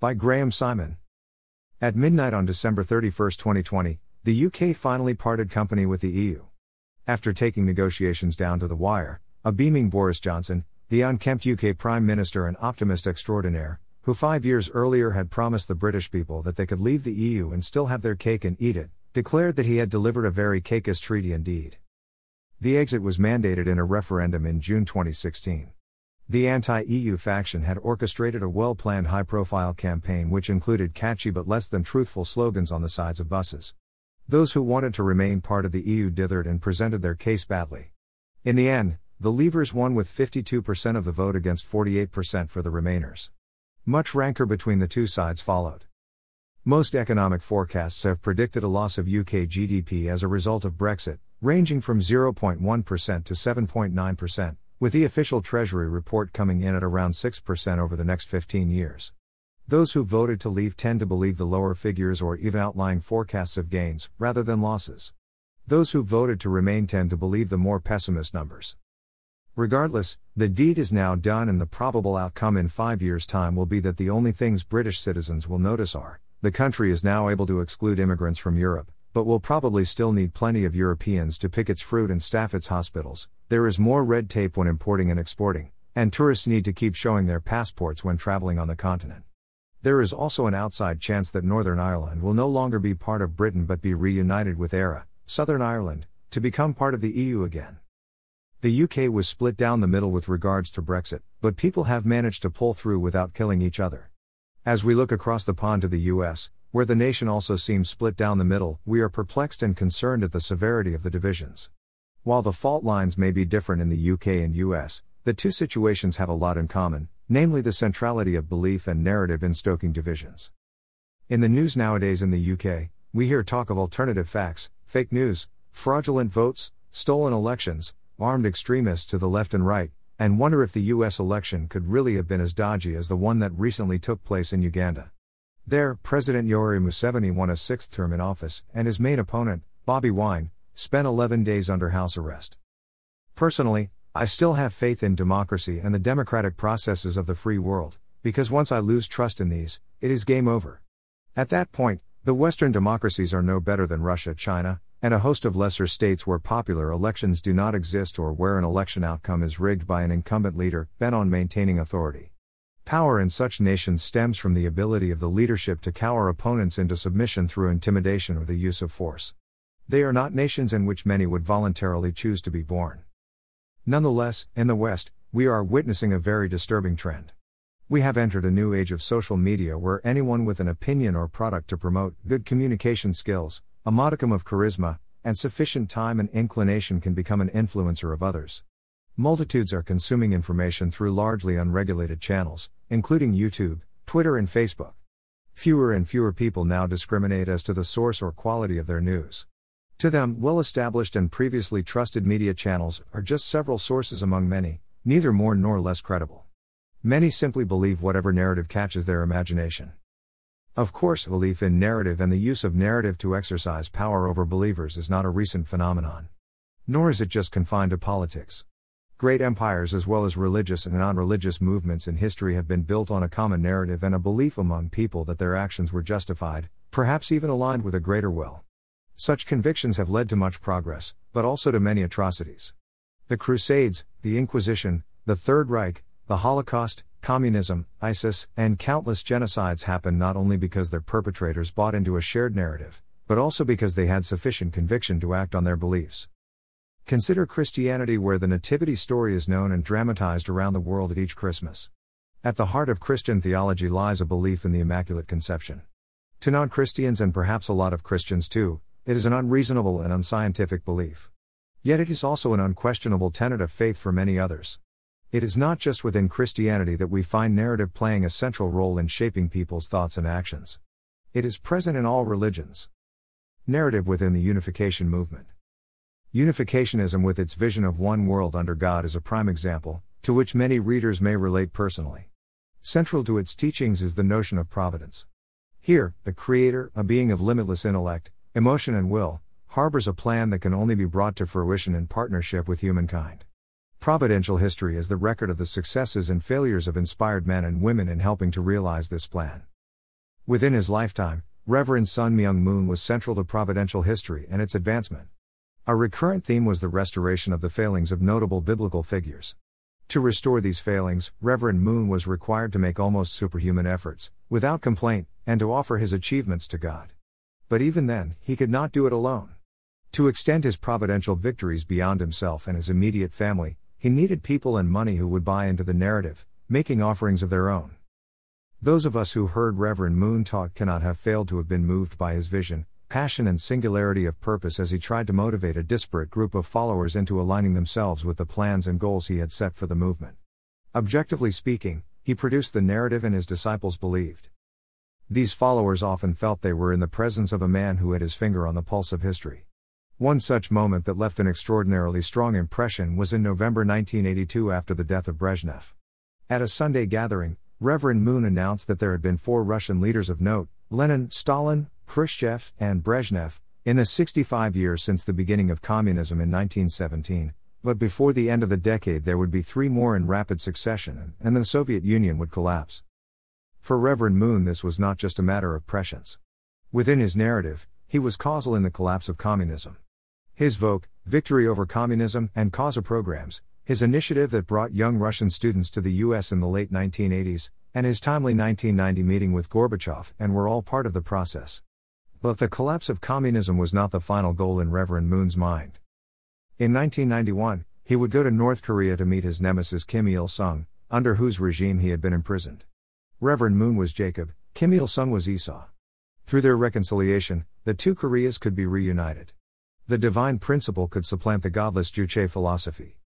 By Graham Simon. At midnight on December 31, 2020, the UK finally parted company with the EU. After taking negotiations down to the wire, a beaming Boris Johnson, the unkempt UK Prime Minister and optimist extraordinaire, who five years earlier had promised the British people that they could leave the EU and still have their cake and eat it, declared that he had delivered a very cakeist treaty indeed. The exit was mandated in a referendum in June 2016. The anti EU faction had orchestrated a well planned high profile campaign which included catchy but less than truthful slogans on the sides of buses. Those who wanted to remain part of the EU dithered and presented their case badly. In the end, the Leavers won with 52% of the vote against 48% for the Remainers. Much rancor between the two sides followed. Most economic forecasts have predicted a loss of UK GDP as a result of Brexit, ranging from 0.1% to 7.9%, with the official Treasury report coming in at around 6% over the next 15 years. Those who voted to leave tend to believe the lower figures or even outlying forecasts of gains, rather than losses. Those who voted to remain tend to believe the more pessimist numbers. Regardless, the deed is now done, and the probable outcome in five years' time will be that the only things British citizens will notice are the country is now able to exclude immigrants from Europe, but will probably still need plenty of Europeans to pick its fruit and staff its hospitals. There is more red tape when importing and exporting, and tourists need to keep showing their passports when traveling on the continent. There is also an outside chance that Northern Ireland will no longer be part of Britain but be reunited with Eire, Southern Ireland, to become part of the EU again. The UK was split down the middle with regards to Brexit, but people have managed to pull through without killing each other. As we look across the pond to the US, where the nation also seems split down the middle, we are perplexed and concerned at the severity of the divisions. While the fault lines may be different in the UK and US, the two situations have a lot in common, namely the centrality of belief and narrative in stoking divisions. In the news nowadays in the UK, we hear talk of alternative facts, fake news, fraudulent votes, stolen elections, armed extremists to the left and right, and wonder if the US election could really have been as dodgy as the one that recently took place in Uganda. There, President Yoweri Museveni won a sixth term in office, and his main opponent, Bobby Wine, spent 11 days under house arrest. Personally, I still have faith in democracy and the democratic processes of the free world, because once I lose trust in these, it is game over. At that point, the Western democracies are no better than Russia, China, and a host of lesser states where popular elections do not exist or where an election outcome is rigged by an incumbent leader bent on maintaining authority. Power in such nations stems from the ability of the leadership to cower opponents into submission through intimidation or the use of force. They are not nations in which many would voluntarily choose to be born. Nonetheless, in the West, we are witnessing a very disturbing trend. We have entered a new age of social media where anyone with an opinion or product to promote good communication skills, a modicum of charisma, and sufficient time and inclination can become an influencer of others. Multitudes are consuming information through largely unregulated channels, including YouTube, Twitter, and Facebook. Fewer and fewer people now discriminate as to the source or quality of their news. To them, well established and previously trusted media channels are just several sources among many, neither more nor less credible. Many simply believe whatever narrative catches their imagination. Of course, belief in narrative and the use of narrative to exercise power over believers is not a recent phenomenon. Nor is it just confined to politics. Great empires, as well as religious and non religious movements in history, have been built on a common narrative and a belief among people that their actions were justified, perhaps even aligned with a greater will. Such convictions have led to much progress, but also to many atrocities. The Crusades, the Inquisition, the Third Reich, the Holocaust, communism, ISIS, and countless genocides happened not only because their perpetrators bought into a shared narrative, but also because they had sufficient conviction to act on their beliefs. Consider Christianity, where the Nativity story is known and dramatized around the world at each Christmas. At the heart of Christian theology lies a belief in the Immaculate Conception. To non Christians and perhaps a lot of Christians too, it is an unreasonable and unscientific belief. Yet it is also an unquestionable tenet of faith for many others. It is not just within Christianity that we find narrative playing a central role in shaping people's thoughts and actions. It is present in all religions. Narrative within the unification movement. Unificationism, with its vision of one world under God, is a prime example, to which many readers may relate personally. Central to its teachings is the notion of providence. Here, the Creator, a being of limitless intellect, emotion and will, harbors a plan that can only be brought to fruition in partnership with humankind. Providential history is the record of the successes and failures of inspired men and women in helping to realize this plan. Within his lifetime, Reverend Sun Myung Moon was central to providential history and its advancement. A recurrent theme was the restoration of the failings of notable biblical figures. To restore these failings, Reverend Moon was required to make almost superhuman efforts, without complaint, and to offer his achievements to God. But even then, he could not do it alone. To extend his providential victories beyond himself and his immediate family, he needed people and money who would buy into the narrative, making offerings of their own. Those of us who heard Reverend Moon talk cannot have failed to have been moved by his vision, passion, and singularity of purpose as he tried to motivate a disparate group of followers into aligning themselves with the plans and goals he had set for the movement. Objectively speaking, he produced the narrative and his disciples believed. These followers often felt they were in the presence of a man who had his finger on the pulse of history. One such moment that left an extraordinarily strong impression was in November 1982 after the death of Brezhnev. At a Sunday gathering, Reverend Moon announced that there had been four Russian leaders of note Lenin, Stalin, Khrushchev, and Brezhnev, in the 65 years since the beginning of communism in 1917, but before the end of the decade there would be three more in rapid succession, and the Soviet Union would collapse. For Reverend Moon, this was not just a matter of prescience. Within his narrative, he was causal in the collapse of communism. His VOC, Victory over Communism, and CAUSA programs, his initiative that brought young Russian students to the US in the late 1980s, and his timely 1990 meeting with Gorbachev, and were all part of the process. But the collapse of communism was not the final goal in Reverend Moon's mind. In 1991, he would go to North Korea to meet his nemesis Kim Il sung, under whose regime he had been imprisoned. Reverend Moon was Jacob, Kim Il sung was Esau. Through their reconciliation, the two Koreas could be reunited. The divine principle could supplant the godless Juche philosophy.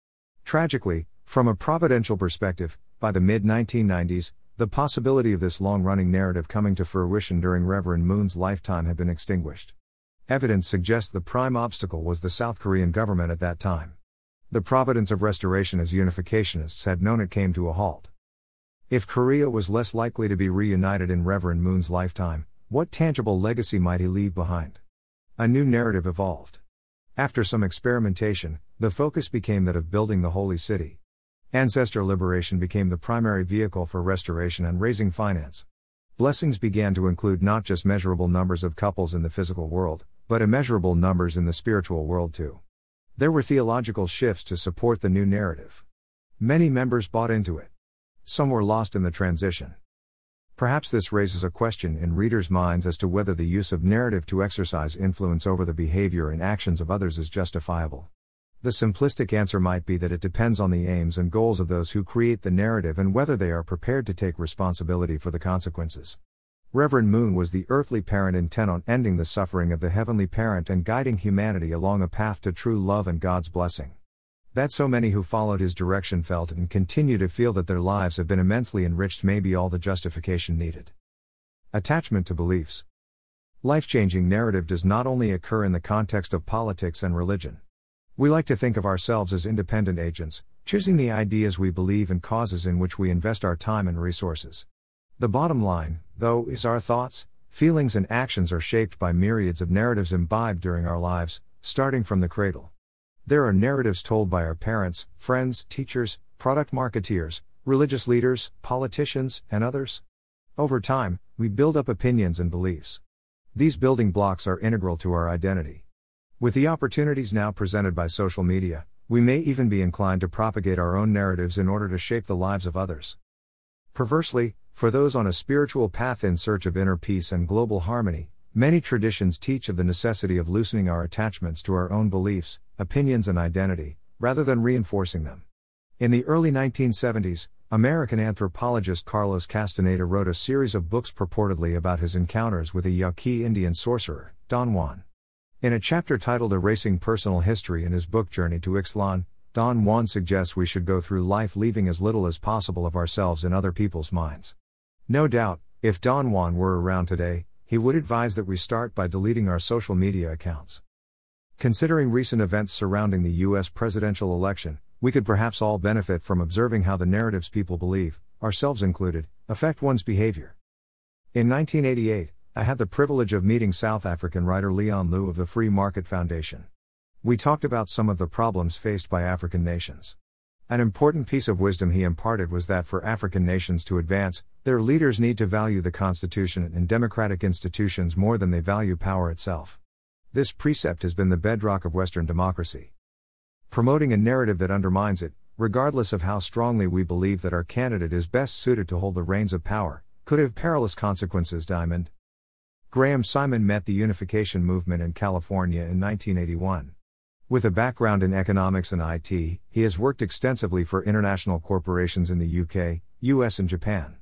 Tragically, from a providential perspective, by the mid 1990s, the possibility of this long running narrative coming to fruition during Reverend Moon's lifetime had been extinguished. Evidence suggests the prime obstacle was the South Korean government at that time. The providence of restoration as unificationists had known it came to a halt. If Korea was less likely to be reunited in Reverend Moon's lifetime, what tangible legacy might he leave behind? A new narrative evolved. After some experimentation, the focus became that of building the holy city. Ancestor liberation became the primary vehicle for restoration and raising finance. Blessings began to include not just measurable numbers of couples in the physical world, but immeasurable numbers in the spiritual world too. There were theological shifts to support the new narrative. Many members bought into it. Some were lost in the transition. Perhaps this raises a question in readers' minds as to whether the use of narrative to exercise influence over the behavior and actions of others is justifiable. The simplistic answer might be that it depends on the aims and goals of those who create the narrative and whether they are prepared to take responsibility for the consequences. Reverend Moon was the earthly parent intent on ending the suffering of the heavenly parent and guiding humanity along a path to true love and God's blessing. That so many who followed his direction felt and continue to feel that their lives have been immensely enriched may be all the justification needed. Attachment to beliefs. Life changing narrative does not only occur in the context of politics and religion. We like to think of ourselves as independent agents, choosing the ideas we believe and causes in which we invest our time and resources. The bottom line, though, is our thoughts, feelings, and actions are shaped by myriads of narratives imbibed during our lives, starting from the cradle. There are narratives told by our parents, friends, teachers, product marketeers, religious leaders, politicians, and others. Over time, we build up opinions and beliefs. These building blocks are integral to our identity. With the opportunities now presented by social media, we may even be inclined to propagate our own narratives in order to shape the lives of others. Perversely, for those on a spiritual path in search of inner peace and global harmony, many traditions teach of the necessity of loosening our attachments to our own beliefs, opinions, and identity, rather than reinforcing them. In the early 1970s, American anthropologist Carlos Castaneda wrote a series of books purportedly about his encounters with a Yaqui Indian sorcerer, Don Juan. In a chapter titled Erasing Personal History in his book Journey to Ixtlan, Don Juan suggests we should go through life leaving as little as possible of ourselves in other people's minds. No doubt, if Don Juan were around today, he would advise that we start by deleting our social media accounts. Considering recent events surrounding the US presidential election, we could perhaps all benefit from observing how the narratives people believe, ourselves included, affect one's behavior. In 1988, I had the privilege of meeting South African writer Leon Louw of the Free Market Foundation. We talked about some of the problems faced by African nations. An important piece of wisdom he imparted was that for African nations to advance, their leaders need to value the Constitution and democratic institutions more than they value power itself. This precept has been the bedrock of Western democracy. Promoting a narrative that undermines it, regardless of how strongly we believe that our candidate is best suited to hold the reins of power, could have perilous consequences. Diamond. Graham Simon met the unification movement in California in 1981. With a background in economics and IT, he has worked extensively for international corporations in the UK, US, and Japan.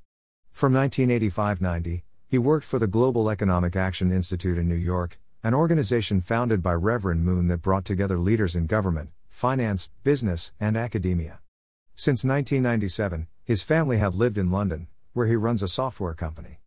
From 1985 90, he worked for the Global Economic Action Institute in New York, an organization founded by Reverend Moon that brought together leaders in government, finance, business, and academia. Since 1997, his family have lived in London, where he runs a software company.